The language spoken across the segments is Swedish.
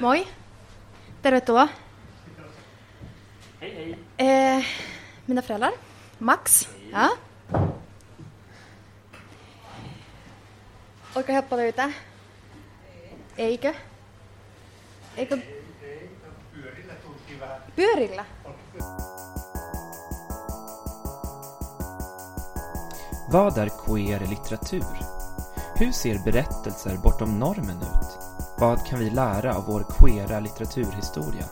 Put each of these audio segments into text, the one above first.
Moi. Tervetuloa. Hej, hej. Eh, mina föräldrar. Max. Ja. Oliko helppo löytää? Eikö? Eikö? Pyörillä? Vad är queer litteratur? Hur ser berättelser bortom normen ut? Vad kan vi lära av vår queera litteraturhistoria?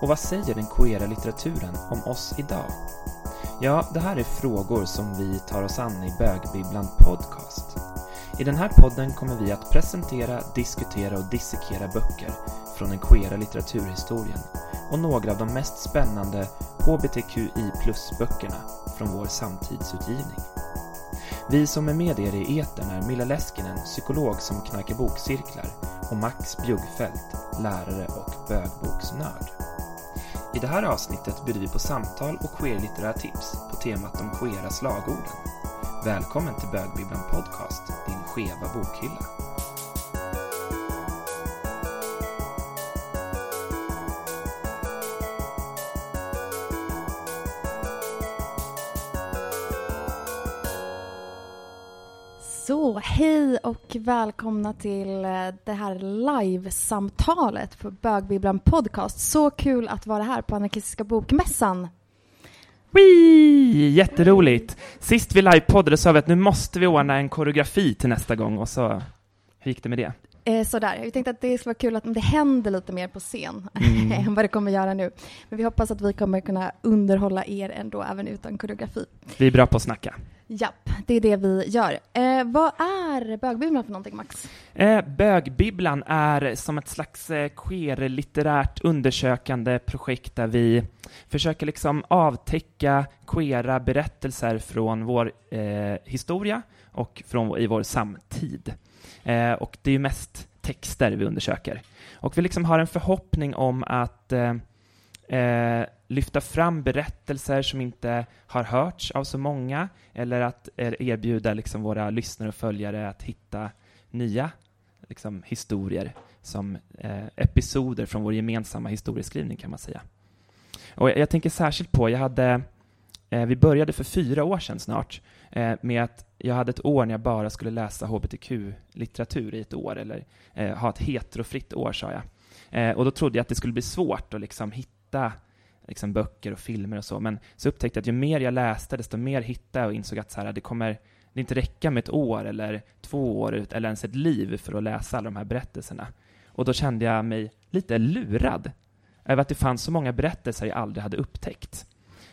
Och vad säger den queera litteraturen om oss idag? Ja, det här är frågor som vi tar oss an i Bögbibblan Podcast. I den här podden kommer vi att presentera, diskutera och dissekera böcker från den queera litteraturhistorien och några av de mest spännande HBTQI plus-böckerna från vår samtidsutgivning. Vi som är med er i etern är Milla Leskinen, psykolog som knarkar bokcirklar och Max Bjuggfeldt, lärare och bögboksnörd. I det här avsnittet bjuder vi på samtal och queerlitterära tips på temat de queera slagorden. Välkommen till Bögbibblan Podcast, din skeva bokhylla. Så, hej och välkomna till eh, det här live-samtalet på Bögbibblan Podcast. Så kul att vara här på Anarkistiska bokmässan. Wee! Jätteroligt! Sist vi livepoddade sa vi att nu måste vi ordna en koreografi till nästa gång och så, hur gick det med det? Eh, sådär, jag tänkte att det skulle vara kul att det händer lite mer på scen Mm. än vad det kommer göra nu. Men vi hoppas att vi kommer kunna underhålla er ändå, även utan koreografi. Vi är bra på att snacka. Japp, det är det vi gör. Eh, vad är Bögbibblan för någonting, Max? Eh, Bögbibblan är som ett slags eh, queer-litterärt undersökande projekt där vi försöker liksom avtäcka queera berättelser från vår eh, historia och från i vår samtid. Eh, och det är ju mest texter vi undersöker. Och vi liksom har en förhoppning om att eh, eh, lyfta fram berättelser som inte har hörts av så många, eller att erbjuda liksom våra lyssnare och följare att hitta nya liksom, historier som eh, episoder från vår gemensamma historieskrivning kan man säga. Och jag, jag tänker särskilt på, jag hade, eh, vi började för fyra år sedan snart eh, med att jag hade ett år när jag bara skulle läsa hbtq-litteratur i ett år, eller eh, ha ett heterofritt år sa jag. Eh, och då trodde jag att det skulle bli svårt att liksom hitta liksom böcker och filmer och så, men så upptäckte jag att ju mer jag läste, desto mer hittade jag och insåg att så här, det kommer det inte räcka med ett år eller två år eller ens ett liv för att läsa alla de här berättelserna. Och då kände jag mig lite lurad över att det fanns så många berättelser jag aldrig hade upptäckt.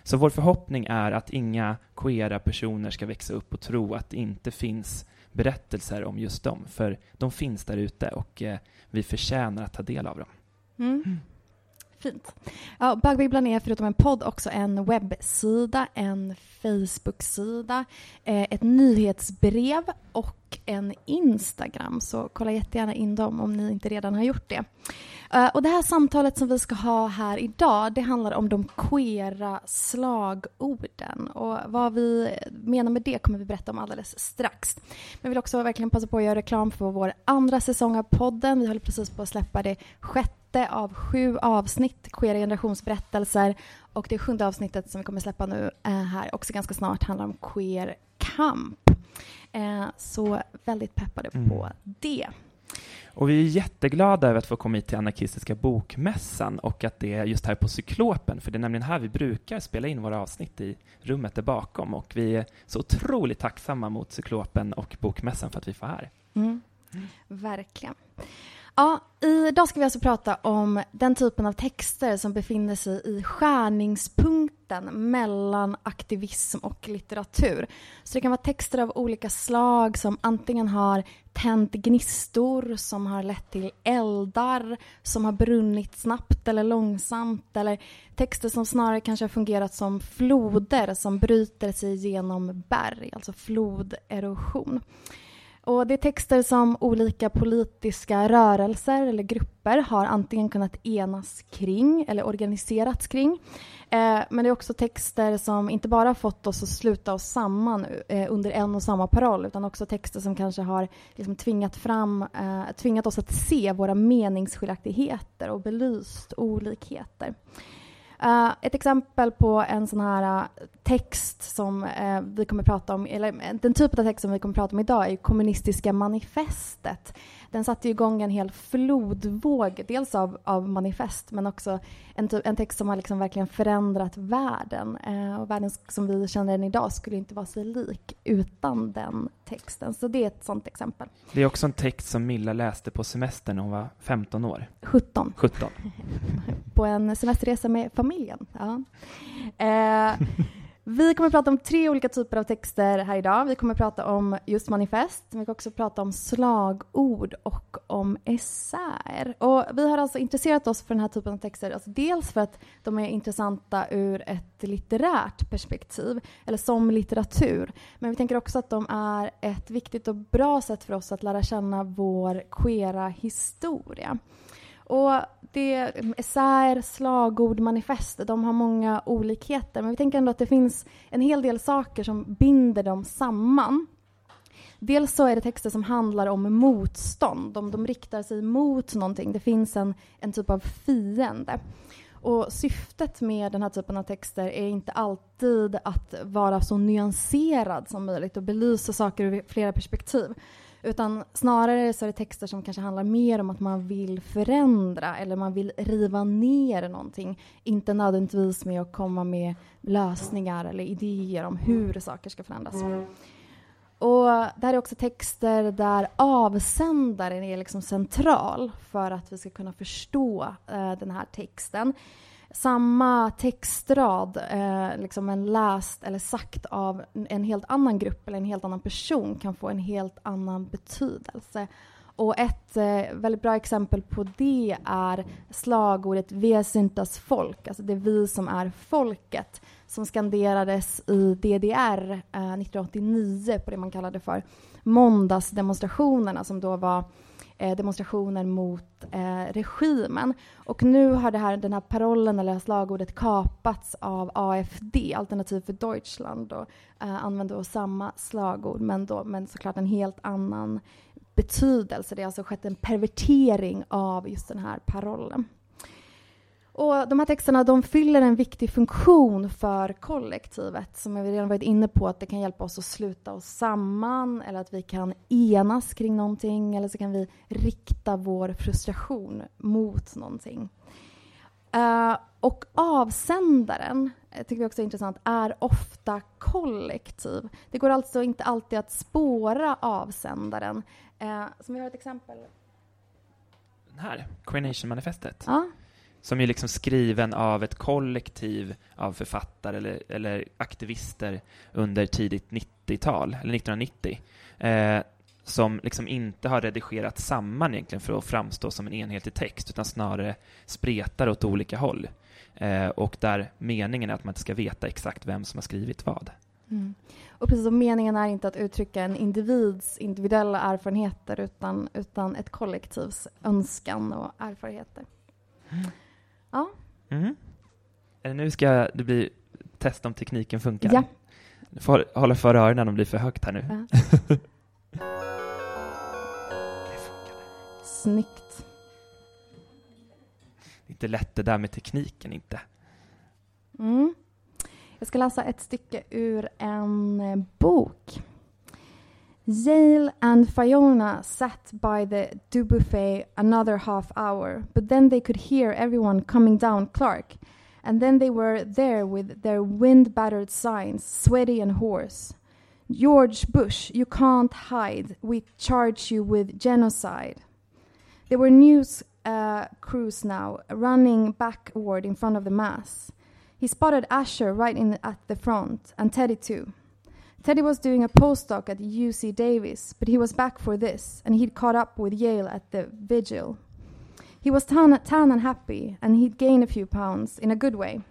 Så vår förhoppning är att inga queera personer ska växa upp och tro att det inte finns berättelser om just dem, för de finns där ute och eh, vi förtjänar att ta del av dem. Mm. Fint. Ja, Bögbibblan är förutom en podd också en webbsida, en Facebook-sida, eh, ett nyhetsbrev och en Instagram. Så kolla jättegärna in dem om ni inte redan har gjort det. Eh, och det här samtalet som vi ska ha här idag, det handlar om de queera slagorden. Och vad vi menar med det kommer vi berätta om alldeles strax. Men jag vill också verkligen passa på att göra reklam för vår andra säsong av podden. Vi håller precis på att släppa det sjätte av sju avsnitt, queera generationsberättelser. Och det sjunde avsnittet som vi kommer släppa nu eh, här också ganska snart handlar om queer kamp. Eh, så väldigt peppade Mm. på det. Och vi är jätteglada över att få komma hit till Anarkistiska bokmässan och att det är just här på Cyklopen, för det är nämligen här vi brukar spela in våra avsnitt i rummet där bakom och vi är så otroligt tacksamma mot Cyklopen och bokmässan för att vi får här. Mm. Verkligen. Ja, idag ska vi alltså prata om den typen av texter som befinner sig i skärningspunkten mellan aktivism och litteratur. Så det kan vara texter av olika slag som antingen har tänt gnistor, som har lett till eldar, som har brunnit snabbt eller långsamt eller texter som snarare kanske har fungerat som floder som bryter sig genom berg, alltså floderosion. Och det är texter som olika politiska rörelser eller grupper har antingen kunnat enas kring eller organiserats kring. Eh, men det är också texter som inte bara fått oss att sluta oss samman eh, under en och samma paroll utan också texter som kanske har liksom tvingat, fram, eh, tvingat oss att se våra meningsskiljaktigheter och belyst olikheter. Uh, ett exempel på en sån här uh, text som uh, vi kommer prata om, eller den typen av text som vi kommer prata om idag är kommunistiska manifestet. Den satte igång en hel flodvåg, dels av, av manifest men också en, en text som har liksom verkligen förändrat världen. och världen som vi känner den idag skulle inte vara sig lik utan den texten. Så det är ett sånt exempel. Det är också en text som Milla läste på semestern när hon var 15 år. 17. 17. på en semesterresa med familjen. Ja. Eh, vi kommer att prata om tre olika typer av texter här idag. Vi kommer att prata om just manifest, vi kommer också prata om slagord och om essäer. Och vi har alltså intresserat oss för den här typen av texter, alltså dels för att de är intressanta ur ett litterärt perspektiv, eller som litteratur. Men vi tänker också att de är ett viktigt och bra sätt för oss att lära känna vår queera historia. Och det essäer, slagord, manifest, de har många olikheter men vi tänker ändå att det finns en hel del saker som binder dem samman. Dels så är det texter som handlar om motstånd, de, de riktar sig mot någonting. Det finns en, en typ av fiende. Och syftet med den här typen av texter är inte alltid att vara så nyanserad som möjligt och belysa saker ur flera perspektiv. Utan snarare så är det texter som kanske handlar mer om att man vill förändra eller man vill riva ner någonting. Inte nödvändigtvis med att komma med lösningar eller idéer om hur saker ska förändras. Och det här är också texter där avsändaren är liksom central för att vi ska kunna förstå eh, den här texten samma textrad, eh, liksom en läst eller sagt av en helt annan grupp eller en helt annan person kan få en helt annan betydelse. Och ett eh, väldigt bra exempel på det är slagordet Vi syntas folk, alltså det är vi som är folket, som skanderades i DDR eh, 1989 på det man kallade för måndagsdemonstrationerna som då var eh, Eh, demonstrationer mot eh, regimen. Och nu har det här, den här parollen eller slagordet kapats av AFD, Alternativ för Deutschland, och eh, använder då samma slagord men, då, men såklart en helt annan betydelse. Det har alltså skett en pervertering av just den här parollen. Och de här texterna de fyller en viktig funktion för kollektivet som vi redan varit inne på att det kan hjälpa oss att sluta oss samman eller att vi kan enas kring någonting eller så kan vi rikta vår frustration mot någonting. Uh, och avsändaren, tycker vi också är intressant, är ofta kollektiv. Det går alltså inte alltid att spåra avsändaren. Uh, som vi har ett exempel. Den här, Queen Nation-manifestet. Som är liksom skriven av ett kollektiv av författare eller, eller aktivister under tidigt 90-tal, eller 1990, eh, som liksom inte har redigerat samman egentligen för att framstå som en enhetlig text, utan snarare spretar åt olika håll. Eh, och där meningen är att man inte ska veta exakt vem som har skrivit vad. Mm. Och precis som meningen är inte att uttrycka en individs individuella erfarenheter utan, utan ett kollektivs önskan och erfarenheter. Mm. Ja. Mm. Nu ska det bli test om tekniken funkar. Ja. Du får hålla för öronen om det blir för högt här nu. Ja. Snyggt. Det är inte lätt det där med tekniken inte. Mm. Jag ska läsa ett stycke ur en eh, bok. Yale and Fiona sat by the du buffet another half hour, but then they could hear everyone coming down Clark, and then they were there with their wind battered signs, sweaty and hoarse. George Bush, you can't hide. We charge you with genocide. There were news uh, crews now running backward in front of the mass. He spotted Asher right in at the front, and Teddy too. Teddy was doing a postdoc at UC Davis, but he was back for this, and he'd caught up with Yale at the vigil. He was tan, tan and happy, and he'd gained a few pounds in a good way.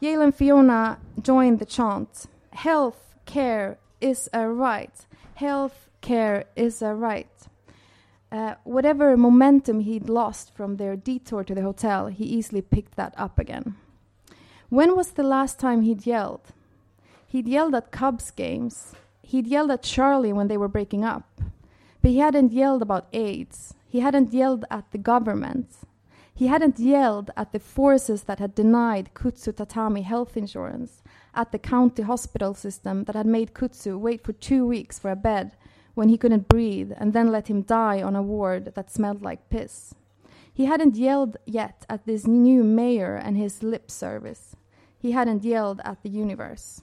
Yale and Fiona joined the chant Health care is a right. Health care is a right. Uh, whatever momentum he'd lost from their detour to the hotel, he easily picked that up again. When was the last time he'd yelled? He'd yelled at Cubs games. He'd yelled at Charlie when they were breaking up. But he hadn't yelled about AIDS. He hadn't yelled at the government. He hadn't yelled at the forces that had denied Kutsu Tatami health insurance, at the county hospital system that had made Kutsu wait for two weeks for a bed when he couldn't breathe and then let him die on a ward that smelled like piss. He hadn't yelled yet at this new mayor and his lip service. He hadn't yelled at the universe.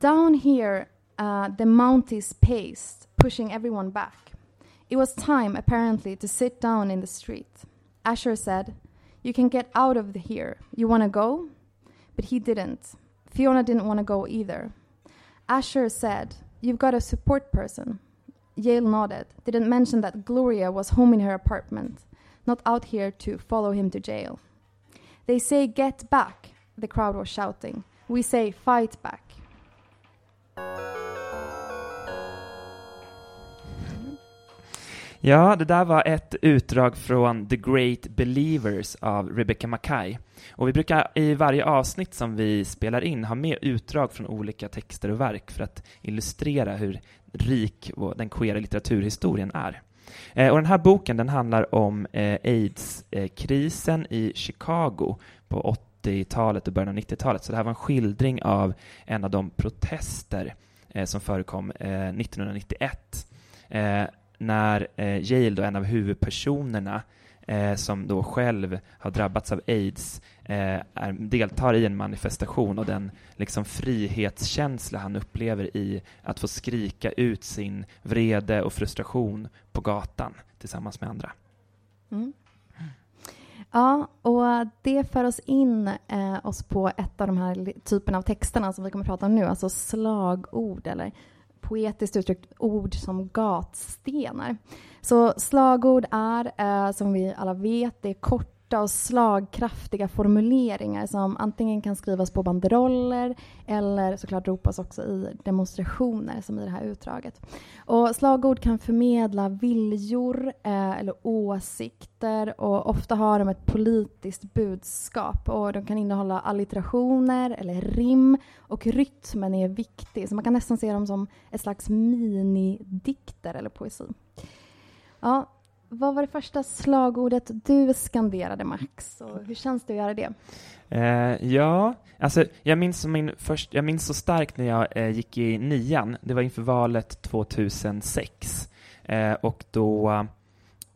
Down here, uh, the Mounties paced, pushing everyone back. It was time, apparently, to sit down in the street. Asher said, You can get out of here. You want to go? But he didn't. Fiona didn't want to go either. Asher said, You've got a support person. Yale nodded, didn't mention that Gloria was home in her apartment, not out here to follow him to jail. They say get back, the crowd was shouting. We say fight back. Ja, det där var ett utdrag från The Great Believers av Rebecca Mackay. Och vi brukar i varje avsnitt som vi spelar in ha med utdrag från olika texter och verk för att illustrera hur rik den queera litteraturhistorien är. Eh, och den här boken den handlar om eh, aids-krisen eh, i Chicago på 80-talet och början av 90-talet. Så det här var en skildring av en av de protester eh, som förekom eh, 1991 eh, när eh, Yale, då, en av huvudpersonerna, eh, som då själv har drabbats av aids, eh, är, deltar i en manifestation och den liksom, frihetskänsla han upplever i att få skrika ut sin vrede och frustration på gatan tillsammans med andra. Mm. Ja, och det för oss in eh, oss på ett av de här typerna av texterna som vi kommer att prata om nu, alltså slagord eller poetiskt uttryckt ord som gatstenar. Så slagord är, eh, som vi alla vet, det är kort korta och slagkraftiga formuleringar som antingen kan skrivas på banderoller eller såklart ropas också i demonstrationer som i det här utdraget. Och slagord kan förmedla viljor eh, eller åsikter och ofta har de ett politiskt budskap och de kan innehålla allitterationer eller rim och rytmen är viktig så man kan nästan se dem som ett slags minidikter eller poesi. Ja, vad var det första slagordet du skanderade, Max? Och hur känns det att göra det? Eh, ja, alltså jag minns, min först, jag minns så starkt när jag eh, gick i nian. Det var inför valet 2006. Eh, och då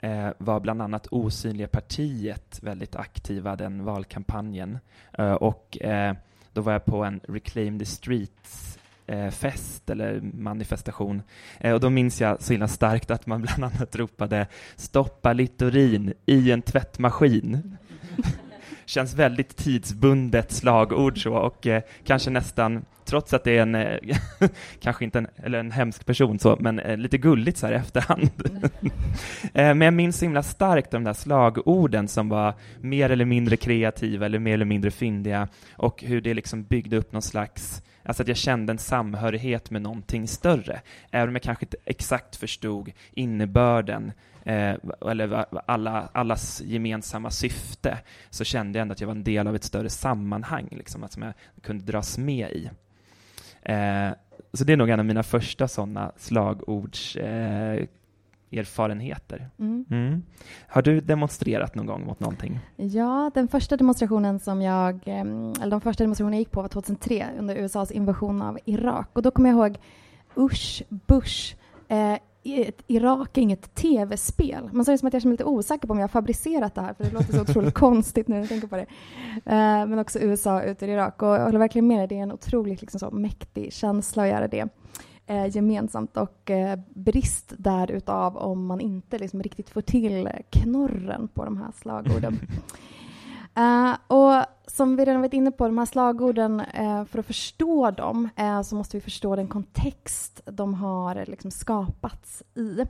eh, var bland annat Osynliga partiet väldigt aktiva den valkampanjen. Eh, och eh, då var jag på en Reclaim the Streets Eh, fest eller manifestation. Eh, och då minns jag så himla starkt att man bland annat ropade ”Stoppa Littorin i en tvättmaskin”. Känns väldigt tidsbundet slagord så och eh, kanske nästan, trots att det är en, eh, kanske inte en, eller en hemsk person så, men eh, lite gulligt så här i efterhand. Eh, men jag minns så himla starkt de där slagorden som var mer eller mindre kreativa eller mer eller mindre fyndiga och hur det liksom byggde upp någon slags Alltså att jag kände en samhörighet med någonting större. Även om jag kanske inte exakt förstod innebörden eh, eller alla, allas gemensamma syfte, så kände jag ändå att jag var en del av ett större sammanhang, liksom, att som jag kunde dras med i. Eh, så det är nog en av mina första sådana slagords eh, erfarenheter. Mm. Mm. Har du demonstrerat någon gång mot någonting? Ja, den första demonstrationen som jag, eller de första demonstrationerna jag gick på var 2003 under USAs invasion av Irak. Och då kommer jag ihåg Ush, Bush, eh, Irak är inget tv-spel. Man säger som att jag känner mig lite osäker på om jag har fabricerat det här, för det låter så otroligt konstigt när jag tänker på det. Eh, men också USA ut ur Irak. Och jag håller verkligen med dig, det är en otroligt liksom så, mäktig känsla att göra det eh, gemensamt och eh, brist därutav om man inte liksom riktigt får till knorren på de här slagorden. Uh, och som vi redan varit inne på, de här slagorden, uh, för att förstå dem uh, så måste vi förstå den kontext de har liksom, skapats i.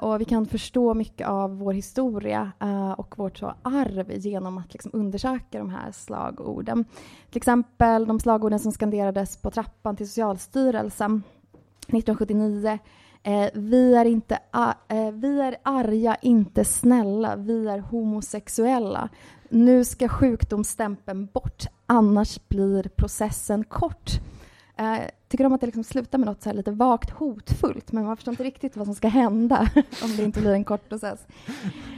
och vi kan förstå mycket av vår historia och vårt så, arv genom att liksom, undersöka de här slagorden. Till exempel de slagorden som skanderades på trappan till Socialstyrelsen 1979. Eh, vi, är inte, eh, vi är arga, inte snälla. Vi är homosexuella. Nu ska sjukdomsstämpeln bort, annars blir processen kort. Eh, tycker om att det liksom slutar med något så lite vagt hotfullt, men man förstår inte riktigt vad som ska hända om det inte blir en kort process.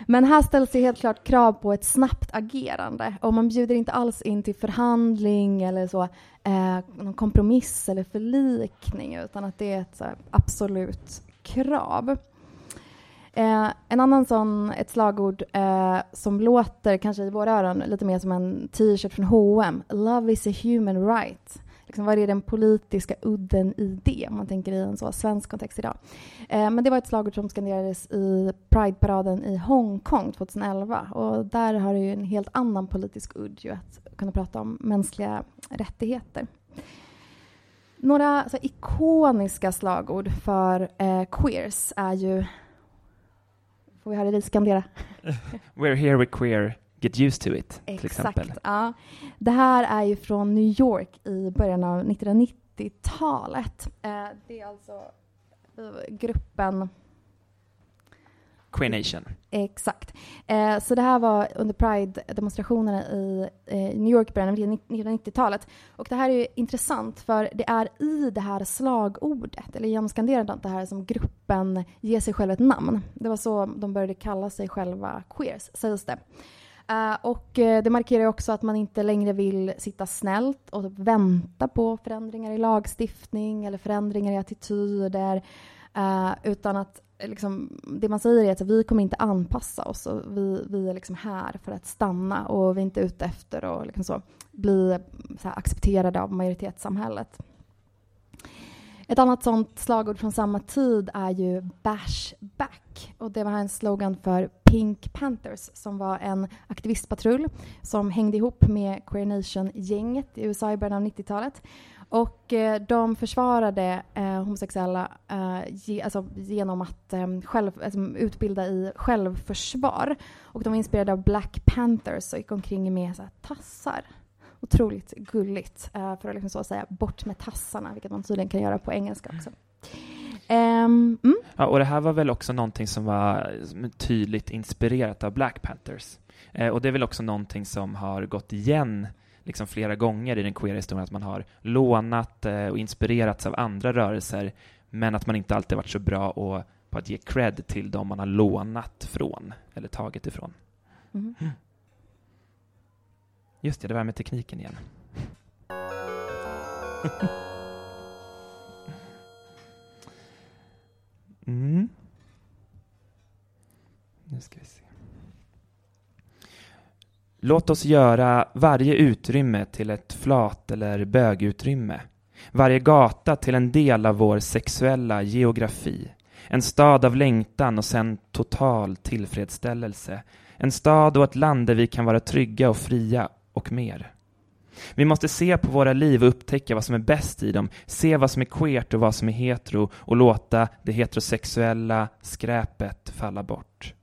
Men här ställs det helt klart krav på ett snabbt agerande och man bjuder inte alls in till förhandling eller så, eh, någon kompromiss eller förlikning, utan att det är ett absolut krav. Eh, en annan sån, ett slagord eh, som låter kanske i våra öron lite mer som en t-shirt från H&M. Love is a human right. Liksom, vad är den politiska udden i det, om man tänker i en så svensk kontext idag? Eh, men det var ett slagord som skanderades i Pride-paraden i Hongkong 2011 och där har det ju en helt annan politisk udd ju att kunna prata om mänskliga rättigheter. Några så ikoniska slagord för eh, queers är ju Får vi höra dig skandera? We're here with queer, get used to it, till Exakt, exempel. Ja. Det här är ju från New York i början av 1990-talet. Eh, det är alltså eh, gruppen Queer Nation. Exakt. Eh, så det här var under Pride-demonstrationerna i eh, New York i början av 1990-talet. Och det här är intressant för det är i det här slagordet, eller genom skanderandet det här som gruppen ger sig själv ett namn. Det var så de började kalla sig själva queers, sägs det. Uh, och uh, det markerar också att man inte längre vill sitta snällt och typ vänta på förändringar i lagstiftning eller förändringar i attityder. Uh, utan att liksom, det man säger är att vi kommer inte anpassa oss och vi, vi är liksom här för att stanna och vi är inte ute efter att liksom så, bli så här, accepterade av majoritetssamhället. Ett annat sånt slagord från samma tid är ju Bash back. Och det var en slogan för Pink Panthers som var en aktivistpatrull som hängde ihop med Queer Nation-gänget i USA i början av 90-talet. Och eh, de försvarade eh, homosexuella eh, ge, alltså, genom att eh, själv, alltså, utbilda i självförsvar. Och de var inspirerade av Black Panthers och gick omkring med så här, tassar. Otroligt gulligt, eh, för att liksom så säga bort med tassarna, vilket man tydligen kan göra på engelska också. Um, mm. Ja, och det här var väl också någonting som var tydligt inspirerat av Black Panthers. Eh, och det är väl också någonting som har gått igen liksom flera gånger i den queera historien att man har lånat eh, och inspirerats av andra rörelser men att man inte alltid varit så bra och, på att ge cred till dem man har lånat från eller tagit ifrån. Mm. Mm. Just det, det var med tekniken igen. mm. Nu ska vi se. Låt oss göra varje utrymme till ett flat eller bögutrymme. Varje gata till en del av vår sexuella geografi. En stad av längtan och sen total tillfredsställelse. En stad och ett land där vi kan vara trygga och fria och mer. Vi måste se på våra liv och upptäcka vad som är bäst i dem, se vad som är queert och vad som är hetero och låta det heterosexuella skräpet falla bort.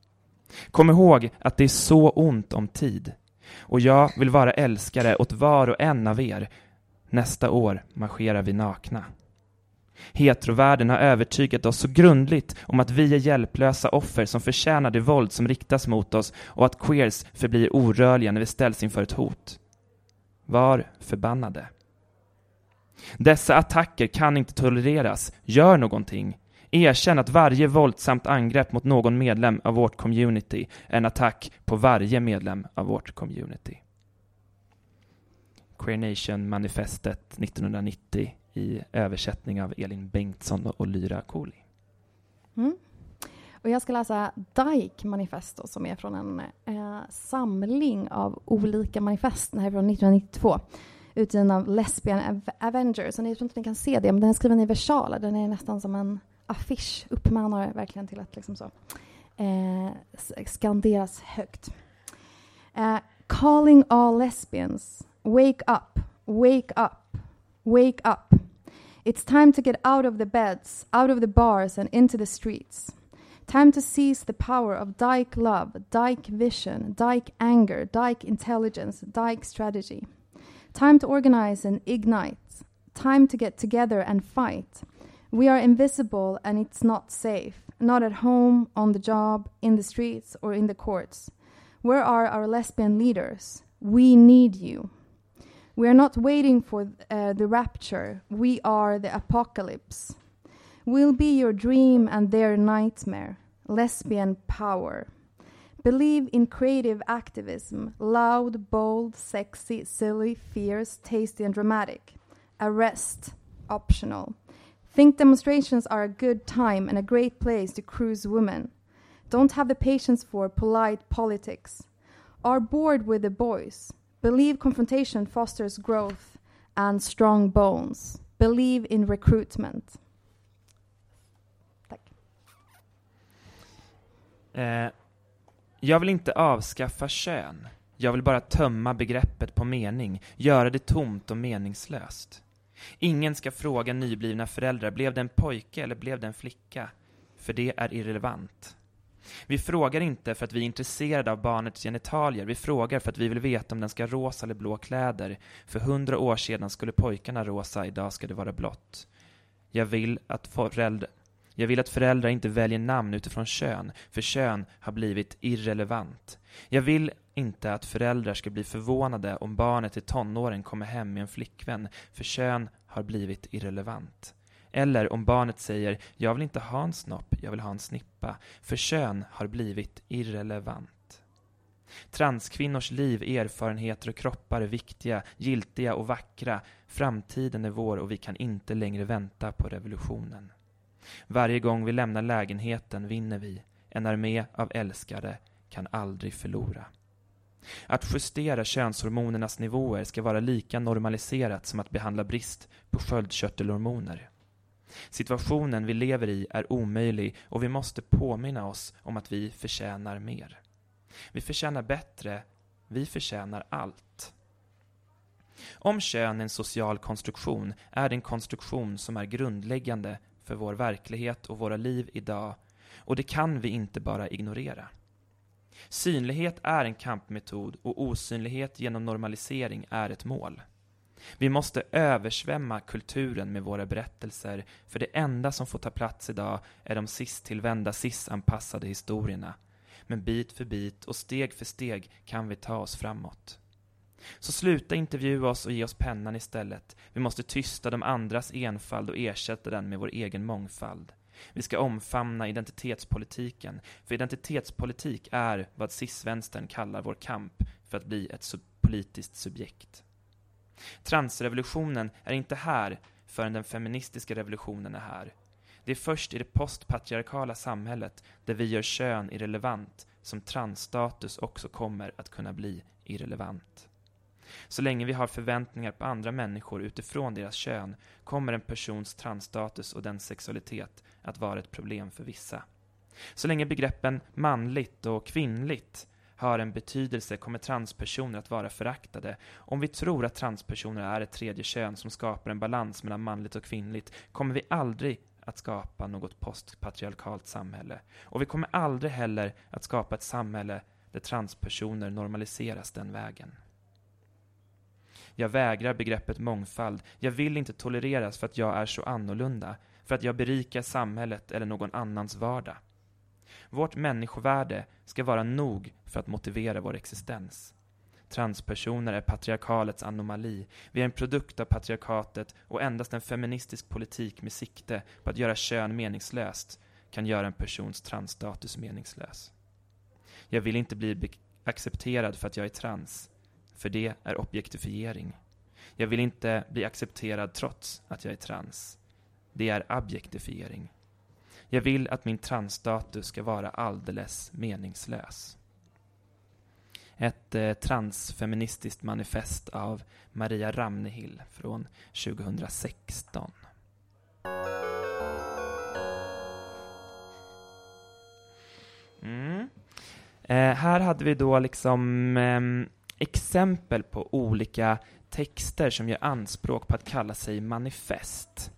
Kom ihåg att det är så ont om tid. Och jag vill vara älskare åt var och en av er. Nästa år marscherar vi nakna. Heterovärlden har övertygat oss så grundligt om att vi är hjälplösa offer som förtjänar det våld som riktas mot oss och att queers förblir orörliga när vi ställs inför ett hot. Var förbannade. Dessa attacker kan inte tolereras. Gör någonting. Erkänn att varje våldsamt angrepp mot någon medlem av vårt community är en attack på varje medlem av vårt community. Queer Nation-manifestet 1990 i översättning av Elin Bengtsson och Lyra Koli. Mm. Och jag ska läsa Dike manifesto som är från en eh, samling av olika manifest. Den här är från 1992 utgiven av Lesbian Avengers. Och ni tror inte ni kan se det, men den är skriven i versaler. Den är nästan som en affisch uppmanar verkligen till att liksom så, eh, skanderas högt. Eh, calling all lesbians, wake up, wake up, wake up. It's time to get out of the beds, out of the bars and into the streets. Time to seize the power of dyke love, dyke vision, dyke anger, dyke intelligence, dyke strategy. Time to organize and ignite. Time to get together and fight. We are invisible and it's not safe, not at home, on the job, in the streets, or in the courts. Where are our lesbian leaders? We need you. We are not waiting for uh, the rapture, we are the apocalypse. We'll be your dream and their nightmare. Lesbian power. Believe in creative activism, loud, bold, sexy, silly, fierce, tasty, and dramatic. Arrest, optional. Think demonstrations are a good time and a great place to cruise women. Don't have the patience for polite politics. Are bored with the boys. Believe confrontation fosters growth and strong bones. Believe in recruitment. Eh, jag vill inte avskaffa kön. Jag vill bara tömma begreppet på mening, göra det tomt och meningslöst. Ingen ska fråga nyblivna föräldrar, blev det en pojke eller blev det en flicka? För det är irrelevant. Vi frågar inte för att vi är intresserade av barnets genitalier, vi frågar för att vi vill veta om den ska ha rosa eller blå kläder. För hundra år sedan skulle pojkarna rosa, idag ska det vara blått. Jag vill att föräldrar jag vill att föräldrar inte väljer namn utifrån kön, för kön har blivit irrelevant. Jag vill inte att föräldrar ska bli förvånade om barnet i tonåren kommer hem med en flickvän, för kön har blivit irrelevant. Eller om barnet säger ”jag vill inte ha en snopp, jag vill ha en snippa”, för kön har blivit irrelevant. Transkvinnors liv, erfarenheter och kroppar är viktiga, giltiga och vackra. Framtiden är vår och vi kan inte längre vänta på revolutionen. Varje gång vi lämnar lägenheten vinner vi. En armé av älskare kan aldrig förlora. Att justera könshormonernas nivåer ska vara lika normaliserat som att behandla brist på sköldkörtelhormoner. Situationen vi lever i är omöjlig och vi måste påminna oss om att vi förtjänar mer. Vi förtjänar bättre, vi förtjänar allt. Om kön är en social konstruktion är det en konstruktion som är grundläggande för vår verklighet och våra liv idag och det kan vi inte bara ignorera. Synlighet är en kampmetod och osynlighet genom normalisering är ett mål. Vi måste översvämma kulturen med våra berättelser, för det enda som får ta plats idag är de sist-tillvända cis-anpassade historierna. Men bit för bit och steg för steg kan vi ta oss framåt. Så sluta intervjua oss och ge oss pennan istället. Vi måste tysta de andras enfald och ersätta den med vår egen mångfald. Vi ska omfamna identitetspolitiken, för identitetspolitik är vad cis-vänstern kallar vår kamp för att bli ett sub politiskt subjekt. Transrevolutionen är inte här förrän den feministiska revolutionen är här. Det är först i det postpatriarkala samhället, där vi gör kön irrelevant, som transstatus också kommer att kunna bli irrelevant. Så länge vi har förväntningar på andra människor utifrån deras kön kommer en persons transstatus och den sexualitet att vara ett problem för vissa. Så länge begreppen manligt och kvinnligt har en betydelse kommer transpersoner att vara föraktade. Om vi tror att transpersoner är ett tredje kön som skapar en balans mellan manligt och kvinnligt kommer vi aldrig att skapa något postpatriarkalt samhälle. Och vi kommer aldrig heller att skapa ett samhälle där transpersoner normaliseras den vägen. Jag vägrar begreppet mångfald. Jag vill inte tolereras för att jag är så annorlunda, för att jag berikar samhället eller någon annans vardag. Vårt människovärde ska vara nog för att motivera vår existens. Transpersoner är patriarkalets anomali. Vi är en produkt av patriarkatet och endast en feministisk politik med sikte på att göra kön meningslöst kan göra en persons transstatus meningslös. Jag vill inte bli accepterad för att jag är trans för det är objektifiering. Jag vill inte bli accepterad trots att jag är trans. Det är objektifiering. Jag vill att min transstatus ska vara alldeles meningslös. Ett eh, transfeministiskt manifest av Maria Ramnehill från 2016. Mm. Eh, här hade vi då liksom eh, exempel på olika texter som gör anspråk på att kalla sig manifest.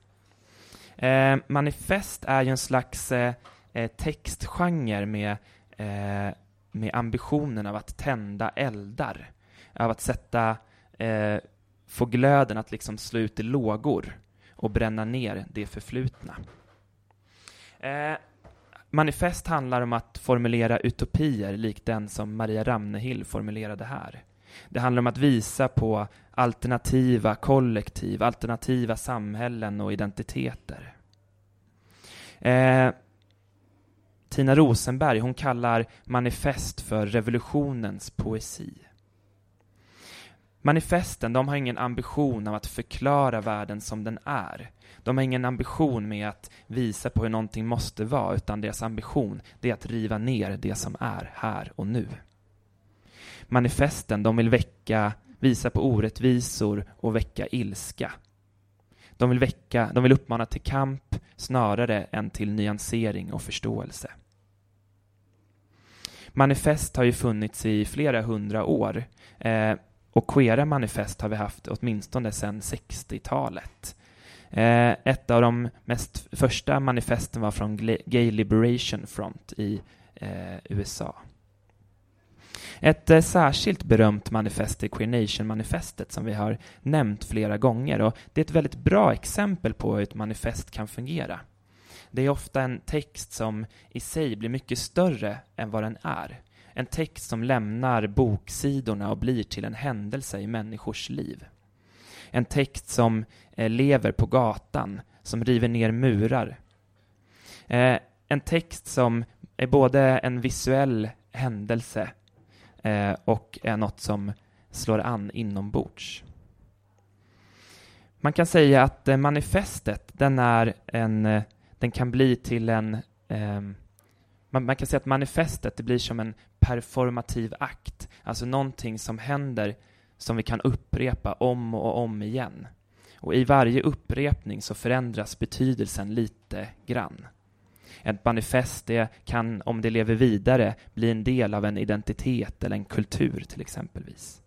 Eh, manifest är ju en slags eh, eh, textgenre med, eh, med ambitionen av att tända eldar, av att sätta, eh, få glöden att liksom slå ut i lågor. och bränna ner det förflutna. Eh, Manifest handlar om att formulera utopier likt den som Maria Ramnehill formulerade här. Det handlar om att visa på alternativa kollektiv, alternativa samhällen och identiteter. Eh, Tina Rosenberg hon kallar manifest för revolutionens poesi. Manifesten de har ingen ambition av att förklara världen som den är. De har ingen ambition med att visa på hur någonting måste vara, utan deras ambition det är att riva ner det som är här och nu. Manifesten de vill väcka, visa på orättvisor och väcka ilska. De vill, väcka, de vill uppmana till kamp snarare än till nyansering och förståelse. Manifest har ju funnits i flera hundra år eh, och queera manifest har vi haft åtminstone sedan 60-talet. Eh, ett av de mest första manifesten var från Gay Liberation Front i eh, USA. Ett eh, särskilt berömt manifest är Queer Nation-manifestet som vi har nämnt flera gånger och det är ett väldigt bra exempel på hur ett manifest kan fungera. Det är ofta en text som i sig blir mycket större än vad den är. En text som lämnar boksidorna och blir till en händelse i människors liv. En text som eh, lever på gatan, som river ner murar. Eh, en text som är både en visuell händelse eh, och är något som slår an inombords. Man kan säga att manifestet, den, är en, den kan bli till en ehm, man, man, kan säga att manifestet det blir som en performativ akt, alltså någonting som händer som vi kan upprepa om och om igen. Och i varje upprepning så förändras betydelsen lite grann. Ett manifest det kan, om det lever vidare, bli en del av en identitet eller en kultur till exempelvis.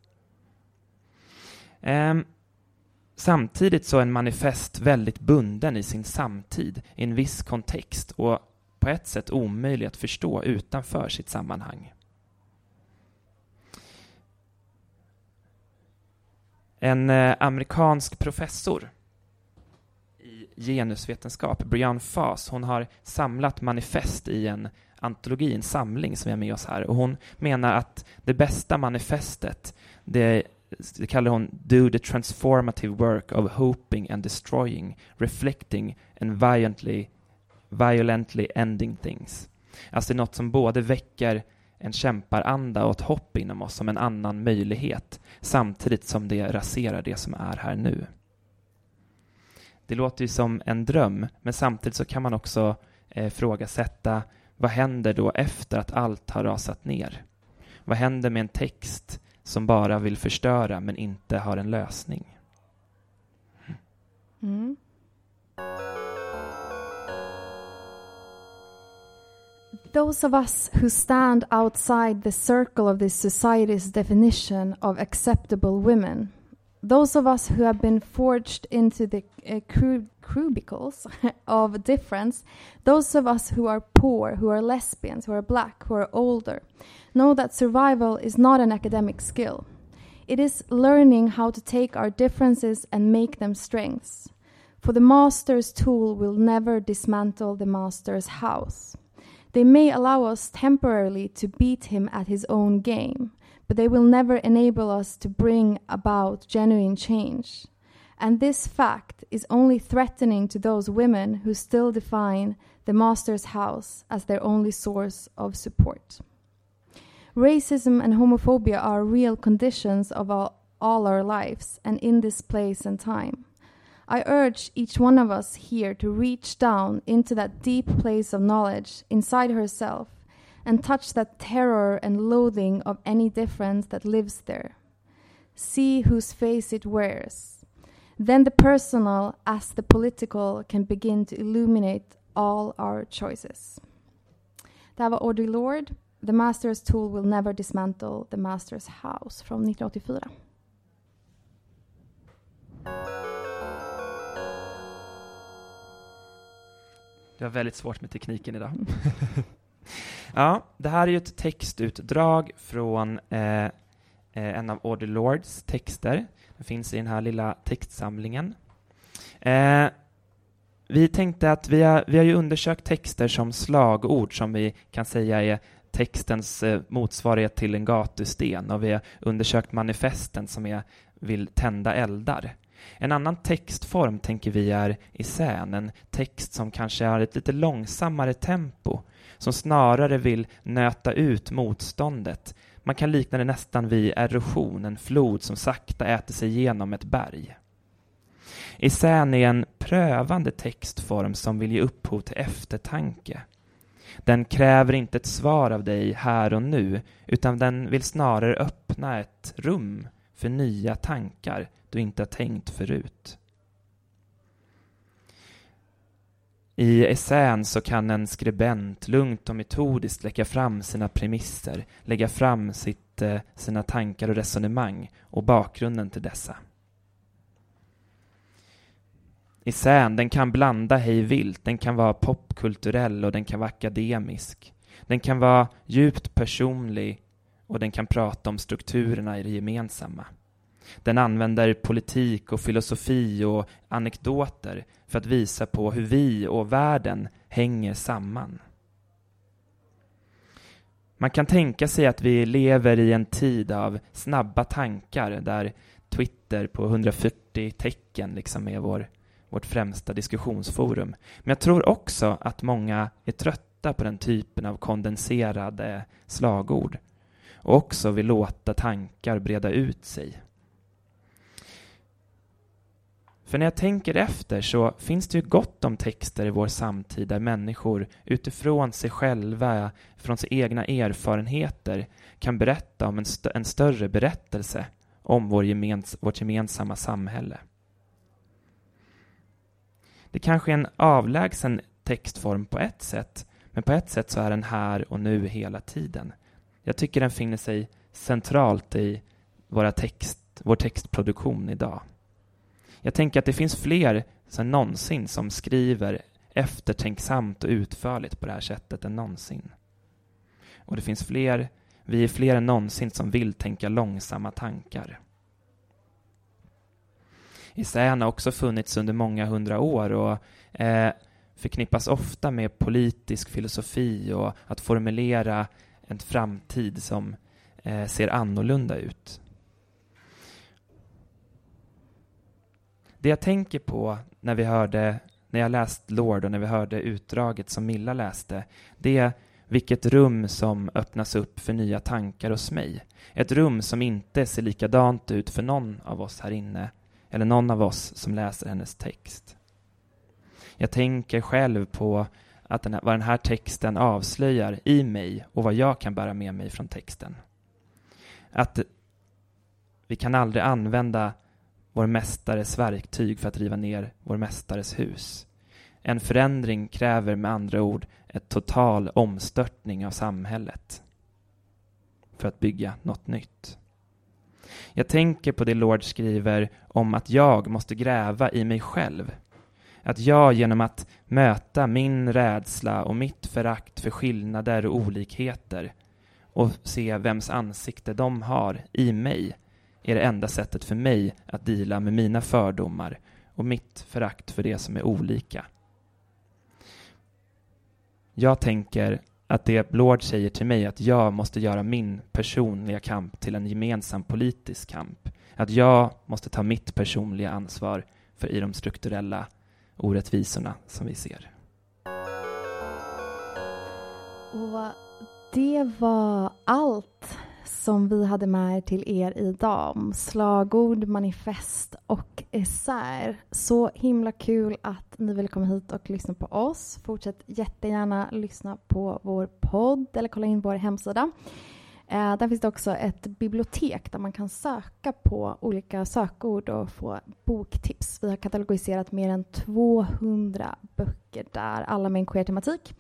Ehm, samtidigt så är en manifest väldigt bunden i sin samtid, i en viss kontext och på ett sätt omöjlig att förstå utanför sitt sammanhang. En eh, amerikansk professor i genusvetenskap, Brian Fass, hon har samlat manifest i en antologi, en samling som vi har med oss här. Och hon menar att det bästa manifestet, det, det kallar hon Do the transformative work of hoping and destroying, reflecting and violently, violently ending things. Alltså något som både väcker en kämparanda och ett hopp inom oss som en annan möjlighet, samtidigt som det raserar det som är här nu. Det låter ju som en dröm, men samtidigt så kan man också eh, frågasätta vad händer då efter att allt har rasat ner? Vad händer med en text som bara vill förstöra men inte har en lösning? Mm. Those of us who stand outside the circle of this society's definition of acceptable women, those of us who have been forged into the uh, cubicles of difference, those of us who are poor, who are lesbians, who are black, who are older, know that survival is not an academic skill. It is learning how to take our differences and make them strengths. For the master's tool will never dismantle the master's house. They may allow us temporarily to beat him at his own game, but they will never enable us to bring about genuine change. And this fact is only threatening to those women who still define the master's house as their only source of support. Racism and homophobia are real conditions of all, all our lives and in this place and time. I urge each one of us here to reach down into that deep place of knowledge inside herself and touch that terror and loathing of any difference that lives there. See whose face it wears. Then the personal, as the political, can begin to illuminate all our choices. Det här var Audre The Master's Tool Will Never Dismantle the Master's House från 1984. Du har väldigt svårt med tekniken idag. ja, det här är ju ett textutdrag från eh, eh, en av Audre Lords texter. Den finns i den här lilla textsamlingen. Eh, vi tänkte att vi har, vi har ju undersökt texter som slagord som vi kan säga är textens eh, motsvarighet till en gatusten och vi har undersökt manifesten som är vill tända eldar. En annan textform tänker vi är essän, en text som kanske har ett lite långsammare tempo, som snarare vill nöta ut motståndet. Man kan likna det nästan vid erosion, en flod som sakta äter sig igenom ett berg. Essän är en prövande textform som vill ge upphov till eftertanke. Den kräver inte ett svar av dig här och nu, utan den vill snarare öppna ett rum för nya tankar du inte har tänkt förut. I essän så kan en skribent lugnt och metodiskt lägga fram sina premisser, lägga fram sitt, eh, sina tankar och resonemang och bakgrunden till dessa. Essän, den kan blanda hej vilt, den kan vara popkulturell och den kan vara akademisk. Den kan vara djupt personlig och den kan prata om strukturerna i det gemensamma. Den använder politik och filosofi och anekdoter för att visa på hur vi och världen hänger samman. Man kan tänka sig att vi lever i en tid av snabba tankar där Twitter på 140 tecken liksom är vår, vårt främsta diskussionsforum. Men jag tror också att många är trötta på den typen av kondenserade slagord och också vill låta tankar breda ut sig. För när jag tänker efter så finns det ju gott om texter i vår samtid där människor utifrån sig själva, från sina egna erfarenheter kan berätta om en, st en större berättelse om vår gemens vårt gemensamma samhälle. Det kanske är en avlägsen textform på ett sätt, men på ett sätt så är den här och nu hela tiden. Jag tycker den finner sig centralt i våra text, vår textproduktion idag. Jag tänker att det finns fler än någonsin som skriver eftertänksamt och utförligt på det här sättet än någonsin. Och det finns fler, vi är fler än någonsin som vill tänka långsamma tankar. Essän har också funnits under många hundra år och eh, förknippas ofta med politisk filosofi och att formulera en framtid som eh, ser annorlunda ut. Det jag tänker på när vi hörde, när jag läst Lord och när vi hörde utdraget som Milla läste, det är vilket rum som öppnas upp för nya tankar hos mig. Ett rum som inte ser likadant ut för någon av oss här inne, eller någon av oss som läser hennes text. Jag tänker själv på att den här, vad den här texten avslöjar i mig och vad jag kan bära med mig från texten. Att vi kan aldrig använda vår mästares verktyg för att riva ner vår mästares hus. En förändring kräver med andra ord ett total omstörtning av samhället för att bygga något nytt. Jag tänker på det Lord skriver om att jag måste gräva i mig själv. Att jag genom att möta min rädsla och mitt förakt för skillnader och olikheter och se vems ansikte de har i mig är det enda sättet för mig att dela med mina fördomar och mitt förakt för det som är olika. Jag tänker att det Lord säger till mig att jag måste göra min personliga kamp till en gemensam politisk kamp. Att jag måste ta mitt personliga ansvar för i de strukturella orättvisorna som vi ser. Och det var allt som vi hade med er till er idag om slagord, manifest och essäer. Så himla kul att ni ville komma hit och lyssna på oss. Fortsätt jättegärna lyssna på vår podd eller kolla in vår hemsida. Eh, där finns det också ett bibliotek där man kan söka på olika sökord och få boktips. Vi har katalogiserat mer än 200 böcker där, alla med en queer-tematik.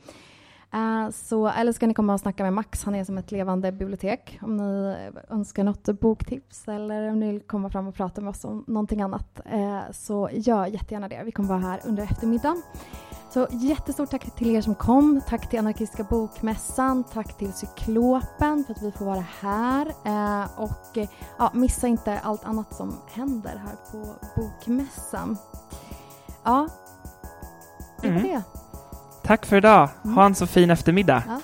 Eh, så, eller ska ni komma och snacka med Max, han är som ett levande bibliotek om ni önskar något boktips eller om ni vill komma fram och prata med oss om någonting annat. Eh, så gör jättegärna det. Vi kommer vara här under eftermiddagen. Så jättestort tack till er som kom. Tack till Anarkistiska bokmässan. Tack till Cyklopen för att vi får vara här. Uh, och ja, missa inte allt annat som händer här på bokmässan. Ja, det var Mm. det. Tack för idag. Ha en så fin eftermiddag. Ja.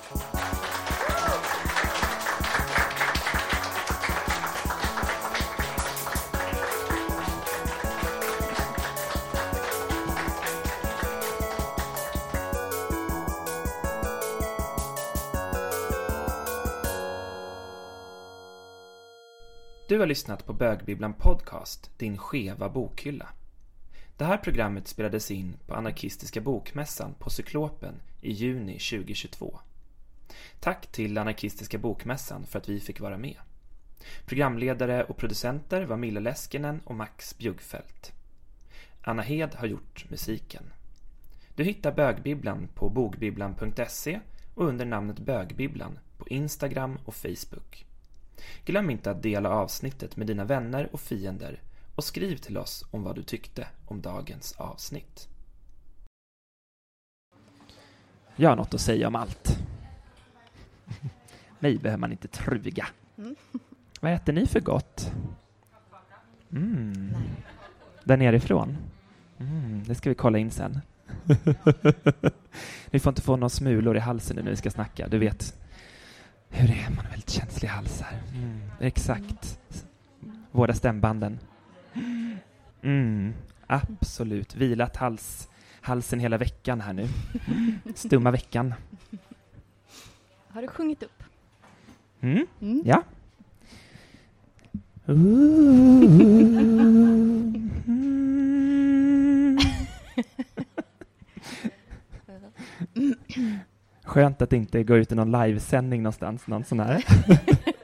Du har lyssnat på Bögbibblan Podcast, din skeva bokhylla. Det här programmet spelades in på Anarkistiska bokmässan på Cyklopen i juni 2022. Tack till Anarkistiska bokmässan för att vi fick vara med. Programledare och producenter var Mille Leskinen och Max Bjuggfeldt. Anna Hed har gjort musiken. Du hittar Bögbibblan på bogbibblan.se och under namnet Bögbibblan på Instagram och Facebook. Glöm inte att dela avsnittet med dina vänner och fiender och skriv till oss om vad du tyckte om dagens avsnitt. Jag har något att säga om allt. Mig behöver man inte truga. Mm. Vad äter ni för gott? Mm. Där nerifrån? Mm, det ska vi kolla in sen. vi får inte få några smulor i halsen nu när vi ska snacka. Du vet hur är, man väldigt känsliga halsar. Mm, exakt. Vårda stämbanden. Mm, absolut. Vilat hals, halsen hela veckan här nu. Stumma veckan. Har du sjungit upp? Mm, Mm. ja. Skönt att det inte går ut i någon livesändning någonstans, någon sån här.